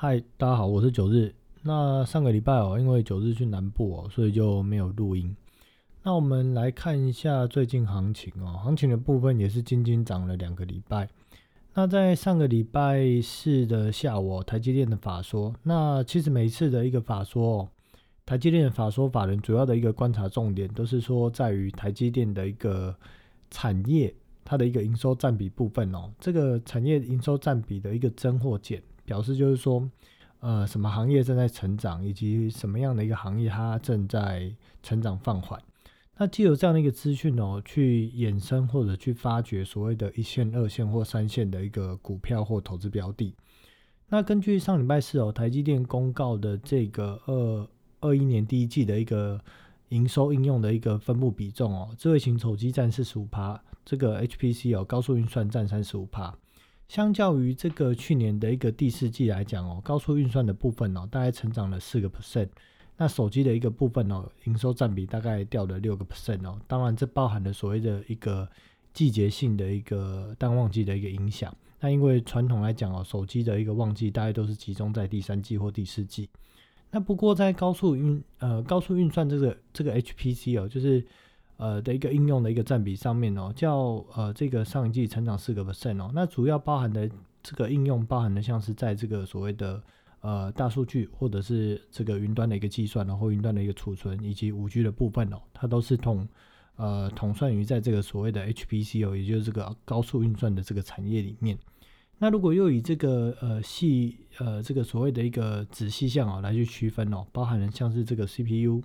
嗨，大家好，我是九日。那上个礼拜哦，因为九日去南部哦，所以就没有录音。那我们来看一下最近行情哦，行情的部分也是仅仅涨了两个礼拜。那在上个礼拜四的下午，台积电的法说，那其实每一次的一个法说，台积电的法说法人主要的一个观察重点，都是说在于台积电的一个产业，它的一个营收占比部分哦，这个产业营收占比的一个增或减。表示就是说，呃，什么行业正在成长，以及什么样的一个行业它正在成长放缓。那既有这样的一个资讯哦，去衍生或者去发掘所谓的一线、二线或三线的一个股票或投资标的。那根据上礼拜四哦，台积电公告的这个二二一年第一季的一个营收应用的一个分布比重哦，智慧型手机占四十五趴，这个 HPC 哦，高速运算占三十五趴。相较于这个去年的一个第四季来讲哦，高速运算的部分哦，大概成长了四个 percent。那手机的一个部分哦，营收占比大概掉了六个 percent 哦。当然，这包含了所谓的一个季节性的一个淡旺季的一个影响。那因为传统来讲哦，手机的一个旺季大概都是集中在第三季或第四季。那不过在高速运呃高速运算这个这个 HPC 哦，就是。呃的一个应用的一个占比上面哦，较呃这个上一季成长四个 percent 哦，那主要包含的这个应用包含的像是在这个所谓的呃大数据或者是这个云端的一个计算，然后云端的一个储存以及五 G 的部分哦，它都是统呃统算于在这个所谓的 HPC 哦，也就是这个高速运算的这个产业里面。那如果又以这个呃细呃这个所谓的一个子细项哦来去区分哦，包含了像是这个 CPU、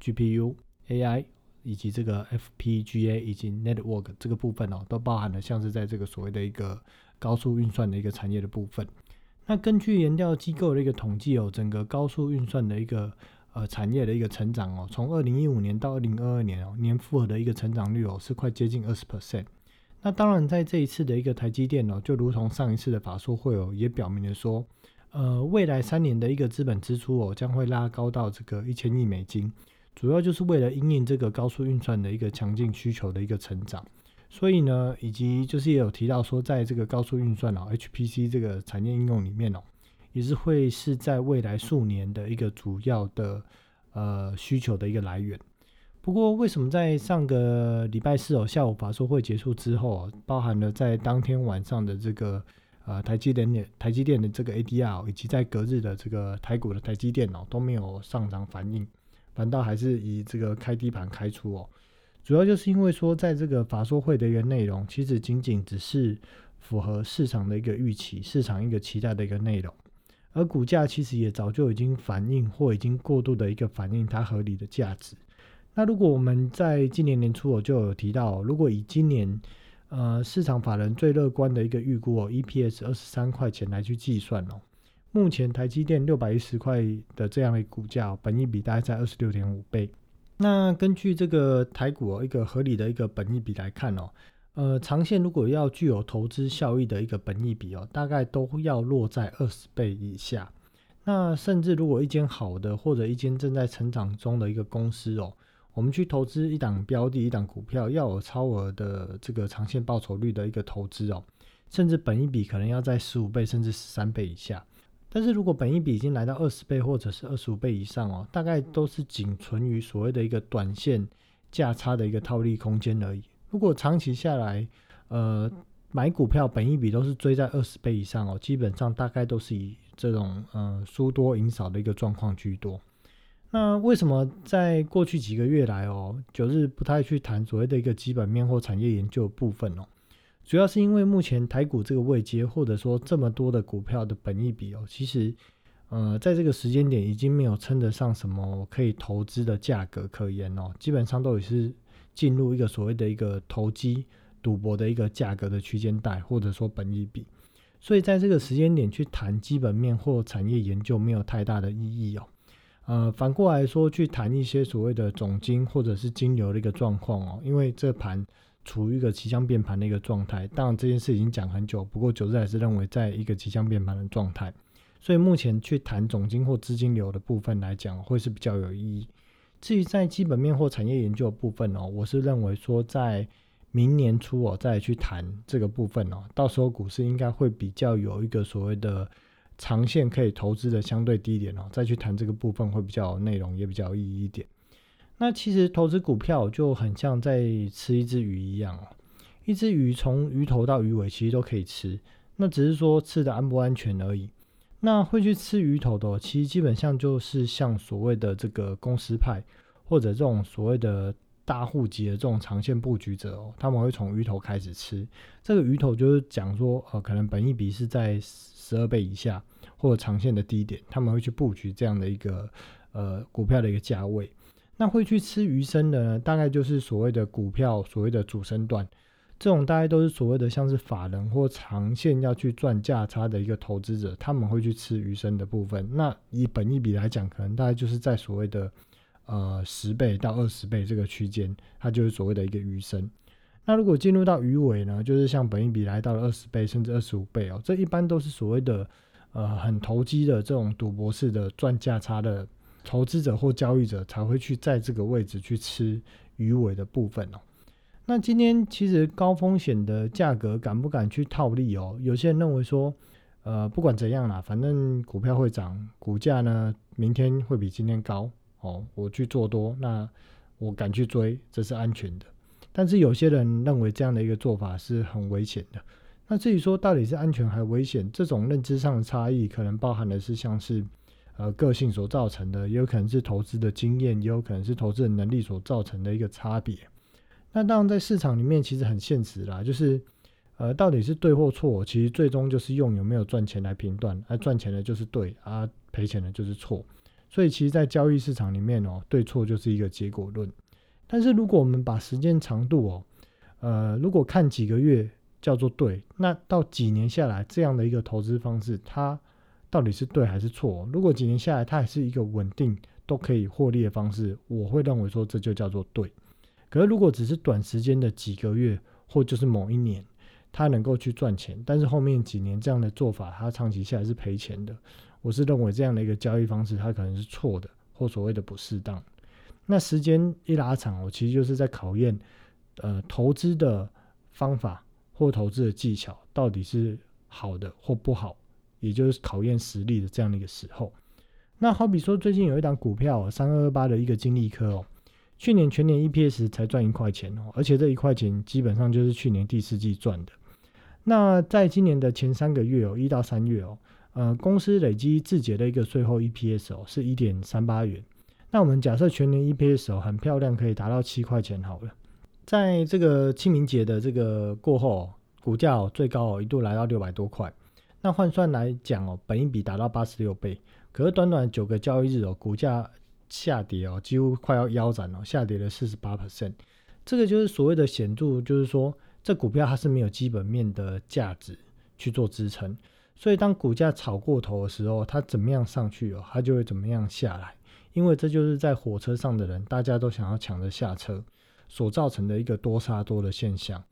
GPU、AI。以及这个 FPGA 以及 Network 这个部分哦，都包含了像是在这个所谓的一个高速运算的一个产业的部分。那根据研调机构的一个统计哦，整个高速运算的一个呃产业的一个成长哦，从二零一五年到二零二二年哦，年复合的一个成长率哦是快接近二十 percent。那当然在这一次的一个台积电哦，就如同上一次的法说会哦，也表明了说，呃，未来三年的一个资本支出哦，将会拉高到这个一千亿美金。主要就是为了应应这个高速运算的一个强劲需求的一个成长，所以呢，以及就是也有提到说，在这个高速运算哦，HPC 这个产业应用里面哦，也是会是在未来数年的一个主要的呃需求的一个来源。不过，为什么在上个礼拜四哦下午法说会结束之后，包含了在当天晚上的这个呃台积电的台积电的这个 ADR，以及在隔日的这个台股的台积电哦都没有上涨反应？反倒还是以这个开低盘开出哦，主要就是因为说，在这个法说会的一个内容，其实仅仅只是符合市场的一个预期，市场一个期待的一个内容，而股价其实也早就已经反映或已经过度的一个反映它合理的价值。那如果我们在今年年初我就有提到，如果以今年呃市场法人最乐观的一个预估哦，EPS 二十三块钱来去计算哦。目前台积电六百一十块的这样的股价，本益比大概在二十六点五倍。那根据这个台股一个合理的一个本益比来看哦，呃，长线如果要具有投资效益的一个本益比哦，大概都要落在二十倍以下。那甚至如果一间好的或者一间正在成长中的一个公司哦，我们去投资一档标的、一档股票，要有超额的这个长线报酬率的一个投资哦，甚至本益比可能要在十五倍甚至十三倍以下。但是如果本益比已经来到二十倍或者是二十五倍以上哦，大概都是仅存于所谓的一个短线价差的一个套利空间而已。如果长期下来，呃，买股票本益比都是追在二十倍以上哦，基本上大概都是以这种呃输多赢少的一个状况居多。那为什么在过去几个月来哦，九日不太去谈所谓的一个基本面或产业研究部分哦？主要是因为目前台股这个位阶，或者说这么多的股票的本益比哦，其实，呃，在这个时间点已经没有称得上什么可以投资的价格可言哦，基本上都也是进入一个所谓的一个投机赌博的一个价格的区间带，或者说本益比，所以在这个时间点去谈基本面或产业研究没有太大的意义哦，呃，反过来说去谈一些所谓的总金或者是金流的一个状况哦，因为这盘。处于一个即将变盘的一个状态，当然这件事已经讲很久，不过九日还是认为在一个即将变盘的状态，所以目前去谈总金或资金流的部分来讲，会是比较有意义。至于在基本面或产业研究的部分哦，我是认为说在明年初哦再去谈这个部分哦，到时候股市应该会比较有一个所谓的长线可以投资的相对低点哦，再去谈这个部分会比较内容也比较有意义一点。那其实投资股票就很像在吃一只鱼一样哦，一只鱼从鱼头到鱼尾其实都可以吃，那只是说吃的安不安全而已。那会去吃鱼头的，其实基本上就是像所谓的这个公司派，或者这种所谓的大户级的这种长线布局者哦，他们会从鱼头开始吃。这个鱼头就是讲说，呃，可能本益比是在十二倍以下，或者长线的低点，他们会去布局这样的一个呃股票的一个价位。那会去吃鱼生的呢，大概就是所谓的股票所谓的主升段。这种大概都是所谓的像是法人或长线要去赚价差的一个投资者，他们会去吃鱼生的部分。那以本益比来讲，可能大概就是在所谓的呃十倍到二十倍这个区间，它就是所谓的一个鱼生。那如果进入到鱼尾呢，就是像本益比来到了二十倍甚至二十五倍哦，这一般都是所谓的呃很投机的这种赌博式的赚价差的投资者或交易者才会去在这个位置去吃鱼尾的部分哦。那今天其实高风险的价格敢不敢去套利哦？有些人认为说，呃，不管怎样啦，反正股票会涨，股价呢明天会比今天高哦，我去做多，那我敢去追，这是安全的。但是有些人认为这样的一个做法是很危险的。那至于说到底是安全还危险，这种认知上的差异，可能包含的是像是呃个性所造成的，也有可能是投资的经验，也有可能是投资的能力所造成的一个差别。那当然，在市场里面其实很现实啦，就是，呃，到底是对或错，其实最终就是用有没有赚钱来评断，而赚钱的就是对，而赔钱的就是错。所以，其实，在交易市场里面哦，对错就是一个结果论。但是，如果我们把时间长度哦，呃，如果看几个月叫做对，那到几年下来，这样的一个投资方式，它到底是对还是错？如果几年下来，它还是一个稳定都可以获利的方式，我会认为说这就叫做对。可是，如果只是短时间的几个月，或就是某一年，他能够去赚钱，但是后面几年这样的做法，他长期下来是赔钱的。我是认为这样的一个交易方式，它可能是错的，或所谓的不适当。那时间一拉长，我其实就是在考验，呃，投资的方法或投资的技巧到底是好的或不好，也就是考验实力的这样的一个时候。那好比说，最近有一档股票三二二八的一个金利科哦。去年全年 EPS 才赚一块钱哦，而且这一块钱基本上就是去年第四季赚的。那在今年的前三个月哦，一到三月哦，呃，公司累积自结的一个税后 EPS 哦，是一点三八元。那我们假设全年 EPS 哦很漂亮，可以达到七块钱好了。在这个清明节的这个过后，股价哦最高哦一度来到六百多块。那换算来讲哦，本益比达到八十六倍。可是短短九个交易日哦，股价。下跌哦，几乎快要腰斩了，下跌了四十八 percent。这个就是所谓的显著，就是说这股票它是没有基本面的价值去做支撑，所以当股价炒过头的时候，它怎么样上去哦，它就会怎么样下来。因为这就是在火车上的人，大家都想要抢着下车所造成的一个多杀多的现象。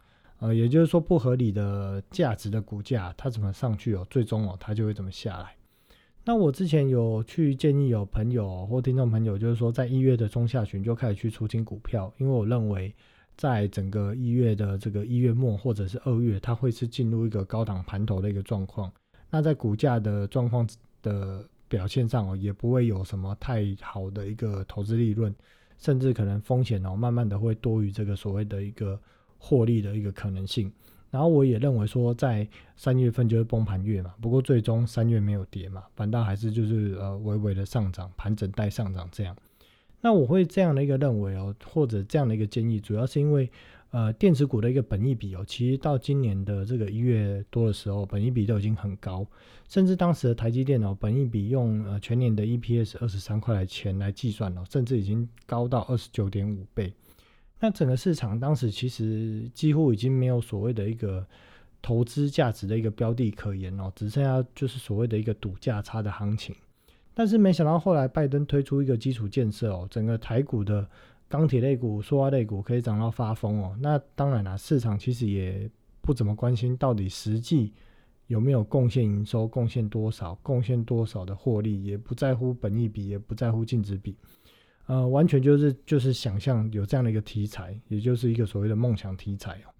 呃，也就是说不合理的价值的股价，它怎么上去哦，最终哦它就会怎么下来。那我之前有去建议有朋友或听众朋友，就是说在一月的中下旬就开始去出清股票，因为我认为在整个一月的这个一月末或者是二月，它会是进入一个高档盘头的一个状况。那在股价的状况的表现上哦，也不会有什么太好的一个投资利润，甚至可能风险哦，慢慢的会多于这个所谓的一个获利的一个可能性。然后我也认为说，在三月份就是崩盘月嘛，不过最终三月没有跌嘛，反倒还是就是呃微微的上涨，盘整带上涨这样。那我会这样的一个认为哦，或者这样的一个建议，主要是因为呃电子股的一个本益比哦，其实到今年的这个一月多的时候，本益比都已经很高，甚至当时的台积电哦，本益比用呃全年的 EPS 二十三块钱来计算哦，甚至已经高到二十九点五倍。那整个市场当时其实几乎已经没有所谓的一个投资价值的一个标的可言哦，只剩下就是所谓的一个赌价差的行情。但是没想到后来拜登推出一个基础建设哦，整个台股的钢铁类股、塑化类股可以涨到发疯哦。那当然啦，市场其实也不怎么关心到底实际有没有贡献营收、贡献多少、贡献多少的获利，也不在乎本益比，也不在乎净值比。呃，完全就是就是想象有这样的一个题材，也就是一个所谓的梦想题材哦。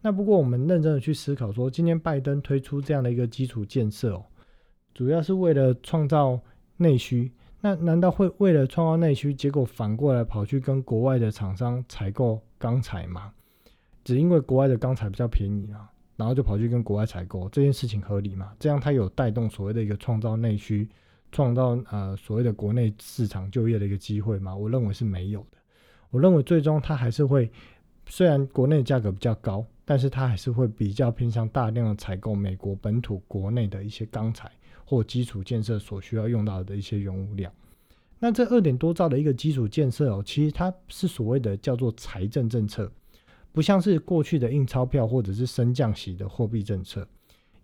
那不过我们认真的去思考说，今天拜登推出这样的一个基础建设哦，主要是为了创造内需。那难道会为了创造内需，结果反过来跑去跟国外的厂商采购钢材吗？只因为国外的钢材比较便宜啊，然后就跑去跟国外采购，这件事情合理吗？这样它有带动所谓的一个创造内需，创造呃所谓的国内市场就业的一个机会吗？我认为是没有的。我认为最终它还是会，虽然国内价格比较高，但是它还是会比较偏向大量的采购美国本土国内的一些钢材或基础建设所需要用到的一些原物料。那这二点多兆的一个基础建设哦，其实它是所谓的叫做财政政策，不像是过去的印钞票或者是升降息的货币政策。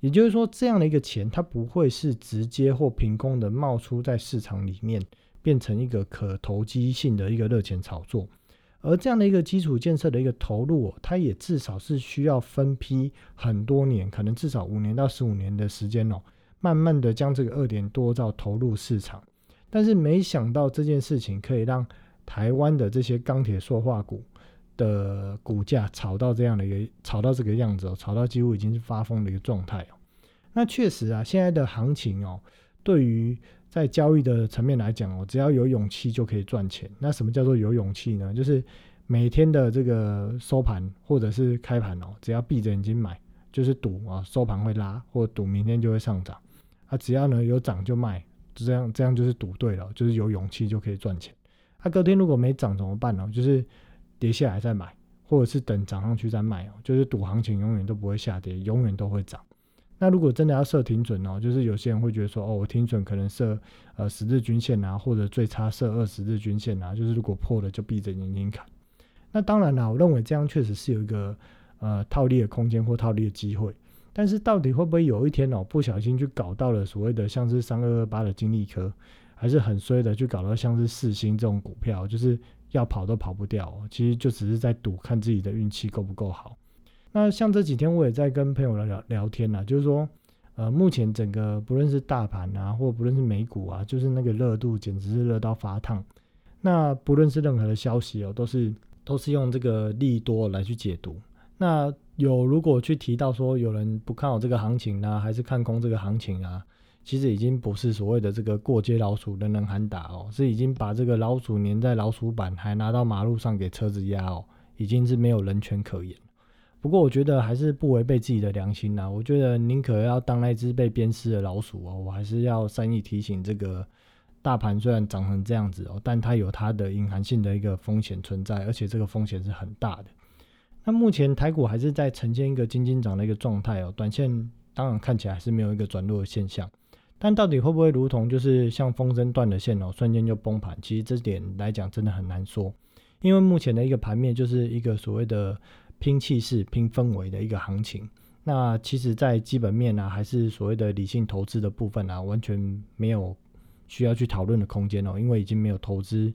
也就是说，这样的一个钱，它不会是直接或凭空的冒出在市场里面，变成一个可投机性的一个热钱炒作。而这样的一个基础建设的一个投入，它也至少是需要分批很多年，可能至少五年到十五年的时间哦，慢慢的将这个二点多兆投入市场。但是没想到这件事情可以让台湾的这些钢铁塑化股的股价炒到这样的一个炒到这个样子哦，炒到几乎已经是发疯的一个状态哦。那确实啊，现在的行情哦，对于在交易的层面来讲哦，只要有勇气就可以赚钱。那什么叫做有勇气呢？就是每天的这个收盘或者是开盘哦，只要闭着眼睛买，就是赌啊收盘会拉，或赌明天就会上涨。啊，只要呢有涨就卖，这样这样就是赌对了，就是有勇气就可以赚钱。啊，隔天如果没涨怎么办呢？就是跌下来再买，或者是等涨上去再卖哦。就是赌行情永远都不会下跌，永远都会涨。那如果真的要设停准哦，就是有些人会觉得说，哦，我停准可能设呃十日均线啊，或者最差设二十日均线啊，就是如果破了就闭着眼睛砍。那当然啦，我认为这样确实是有一个呃套利的空间或套利的机会。但是到底会不会有一天哦，不小心去搞到了所谓的像是三二二八的金利科，还是很衰的去搞到像是四星这种股票，就是要跑都跑不掉，其实就只是在赌看自己的运气够不够好。那像这几天我也在跟朋友来聊聊天呐，就是说，呃，目前整个不论是大盘啊，或不论是美股啊，就是那个热度简直是热到发烫。那不论是任何的消息哦，都是都是用这个利多来去解读。那有如果去提到说有人不看好这个行情呢，还是看空这个行情啊，其实已经不是所谓的这个过街老鼠人人喊打哦，是已经把这个老鼠粘在老鼠板，还拿到马路上给车子压哦，已经是没有人权可言。不过我觉得还是不违背自己的良心呐。我觉得宁可要当那只被鞭尸的老鼠哦，我还是要善意提醒这个大盘虽然涨成这样子哦，但它有它的隐含性的一个风险存在，而且这个风险是很大的。那目前台股还是在呈现一个金金涨的一个状态哦，短线当然看起来还是没有一个转弱的现象，但到底会不会如同就是像风筝断了线哦，瞬间就崩盘？其实这点来讲真的很难说，因为目前的一个盘面就是一个所谓的。拼气势、拼氛围的一个行情，那其实，在基本面啊，还是所谓的理性投资的部分啊，完全没有需要去讨论的空间哦，因为已经没有投资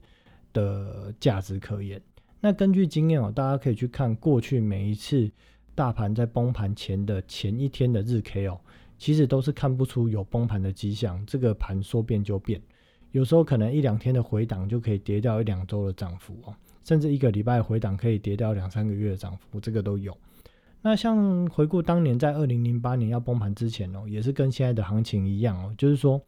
的价值可言。那根据经验哦，大家可以去看过去每一次大盘在崩盘前的前一天的日 K 哦，其实都是看不出有崩盘的迹象，这个盘说变就变，有时候可能一两天的回档就可以跌掉一两周的涨幅哦。甚至一个礼拜回档可以跌掉两三个月的涨幅，这个都有。那像回顾当年在二零零八年要崩盘之前哦，也是跟现在的行情一样哦，就是说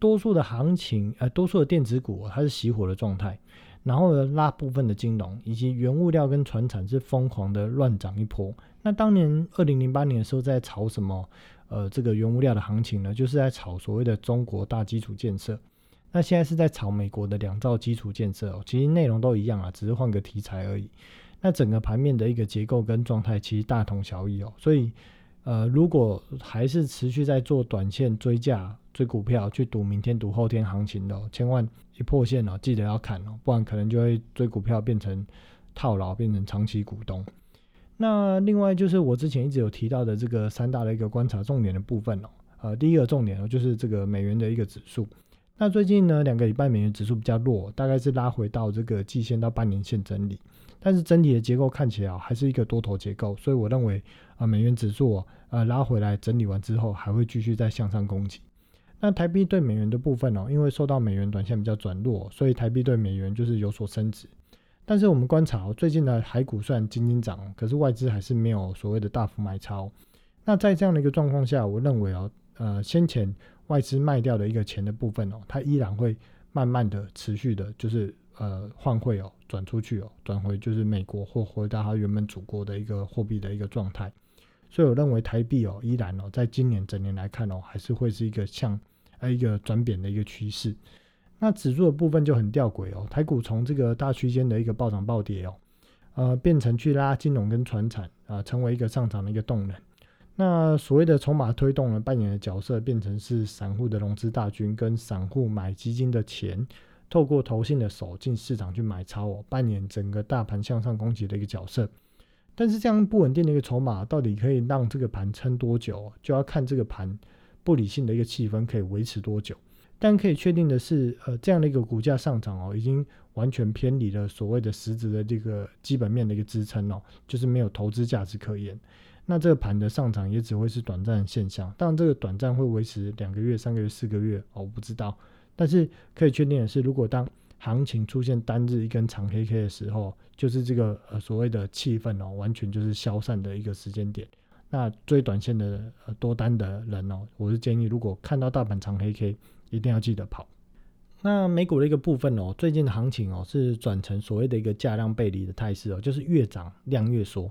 多数的行情，呃，多数的电子股它是熄火的状态，然后呢拉部分的金融以及原物料跟船产是疯狂的乱涨一波。那当年二零零八年的时候在炒什么？呃，这个原物料的行情呢，就是在炒所谓的中国大基础建设。那现在是在炒美国的两兆基础建设哦，其实内容都一样啊，只是换个题材而已。那整个盘面的一个结构跟状态其实大同小异哦，所以呃，如果还是持续在做短线追价、追股票去赌明天、赌后天行情的，千万一破线哦，记得要砍哦，不然可能就会追股票变成套牢，变成长期股东。那另外就是我之前一直有提到的这个三大的一个观察重点的部分哦，呃，第一个重点哦就是这个美元的一个指数。那最近呢，两个礼拜美元指数比较弱，大概是拉回到这个季线到半年线整理，但是整体的结构看起来还是一个多头结构，所以我认为啊，美元指数呃拉回来整理完之后，还会继续再向上攻击。那台币对美元的部分哦，因为受到美元短线比较转弱，所以台币对美元就是有所升值。但是我们观察哦最近的海股虽然今天涨，可是外资还是没有所谓的大幅买超。那在这样的一个状况下，我认为哦，呃，先前。外资卖掉的一个钱的部分哦，它依然会慢慢的持续的，就是呃换汇哦转出去哦，转回就是美国或回到它原本祖国的一个货币的一个状态。所以我认为台币哦依然哦在今年整年来看哦，还是会是一个向呃一个转贬的一个趋势。那指数的部分就很吊诡哦，台股从这个大区间的一个暴涨暴跌哦，呃变成去拉金融跟船产啊，成为一个上涨的一个动能。那所谓的筹码推动呢，扮演的角色变成是散户的融资大军跟散户买基金的钱，透过投信的手进市场去买超哦，扮演整个大盘向上攻击的一个角色。但是这样不稳定的一个筹码，到底可以让这个盘撑多久，就要看这个盘不理性的一个气氛可以维持多久。但可以确定的是，呃，这样的一个股价上涨哦，已经完全偏离了所谓的实质的这个基本面的一个支撑哦，就是没有投资价值可言。那这个盘的上涨也只会是短暂现象，当然这个短暂会维持两个月、三个月、四个月哦，我不知道。但是可以确定的是，如果当行情出现单日一根长黑 K 的时候，就是这个呃所谓的气氛哦，完全就是消散的一个时间点。那追短线的呃多单的人哦，我是建议如果看到大盘长黑 K，一定要记得跑。那美股的一个部分哦，最近的行情哦是转成所谓的一个价量背离的态势哦，就是越涨量越缩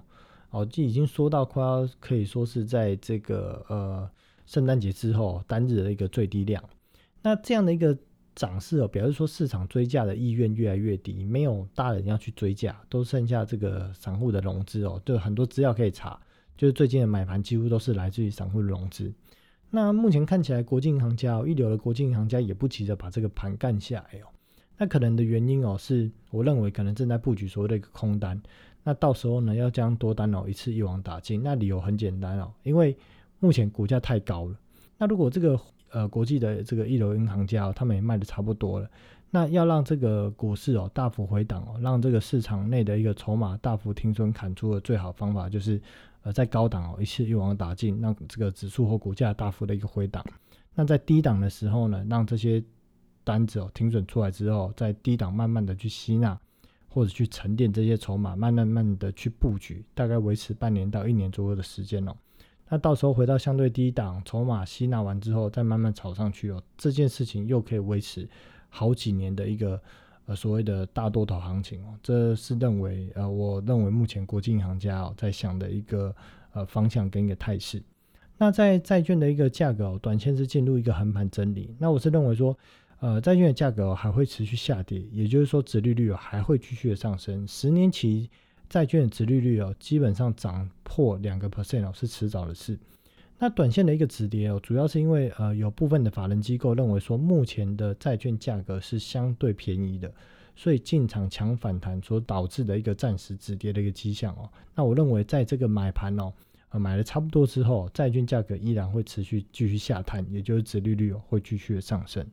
哦，就已经缩到快要可以说是在这个呃圣诞节之后单日的一个最低量。那这样的一个涨势哦，表示说市场追价的意愿越来越低，没有大人要去追价，都剩下这个散户的融资哦，就很多资料可以查。就是最近的买盘几乎都是来自于散户的融资，那目前看起来国际银行家哦，一流的国际银行家也不急着把这个盘干下来哦。那可能的原因哦，是我认为可能正在布局所谓的一个空单，那到时候呢要将多单哦一次一网打尽。那理由很简单哦，因为目前股价太高了。那如果这个呃国际的这个一流银行家哦，他们也卖的差不多了，那要让这个股市哦大幅回档哦，让这个市场内的一个筹码大幅停损砍出的最好方法就是。呃，在高档哦，一次一网打尽，让这个指数和股价大幅的一个回档。那在低档的时候呢，让这些单子哦停损出来之后，在低档慢慢的去吸纳，或者去沉淀这些筹码，慢慢慢的去布局，大概维持半年到一年左右的时间哦。那到时候回到相对低档，筹码吸纳完之后，再慢慢炒上去哦，这件事情又可以维持好几年的一个。呃，所谓的大多头行情哦，这是认为呃，我认为目前国际银行家哦在想的一个呃方向跟一个态势。那在债券的一个价格哦，短线是进入一个横盘整理。那我是认为说，呃，债券的价格还会持续下跌，也就是说，殖利率还会继续的上升。十年期债券的殖利率哦，基本上涨破两个 percent 哦，是迟早的事。那短线的一个止跌哦，主要是因为呃有部分的法人机构认为说目前的债券价格是相对便宜的，所以进场抢反弹所导致的一个暂时止跌的一个迹象哦。那我认为在这个买盘哦，呃买的差不多之后，债券价格依然会持续继续下探，也就是殖利率哦会继续的上升。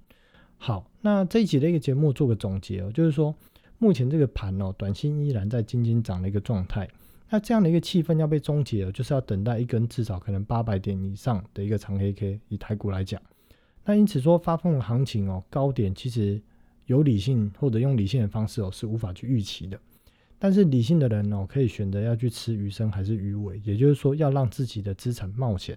好，那这一期的一个节目做个总结哦，就是说目前这个盘哦，短线依然在金金涨的一个状态。那这样的一个气氛要被终结了，就是要等待一根至少可能八百点以上的一个长黑 K。以台股来讲，那因此说发疯的行情哦，高点其实有理性或者用理性的方式哦是无法去预期的。但是理性的人哦，可以选择要去吃鱼生还是鱼尾，也就是说要让自己的资产冒险，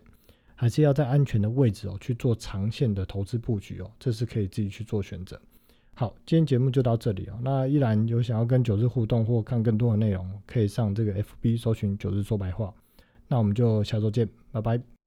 还是要在安全的位置哦去做长线的投资布局哦，这是可以自己去做选择。好，今天节目就到这里哦。那依然有想要跟九日互动或看更多的内容，可以上这个 FB 搜寻九日说白话。那我们就下周见，拜拜。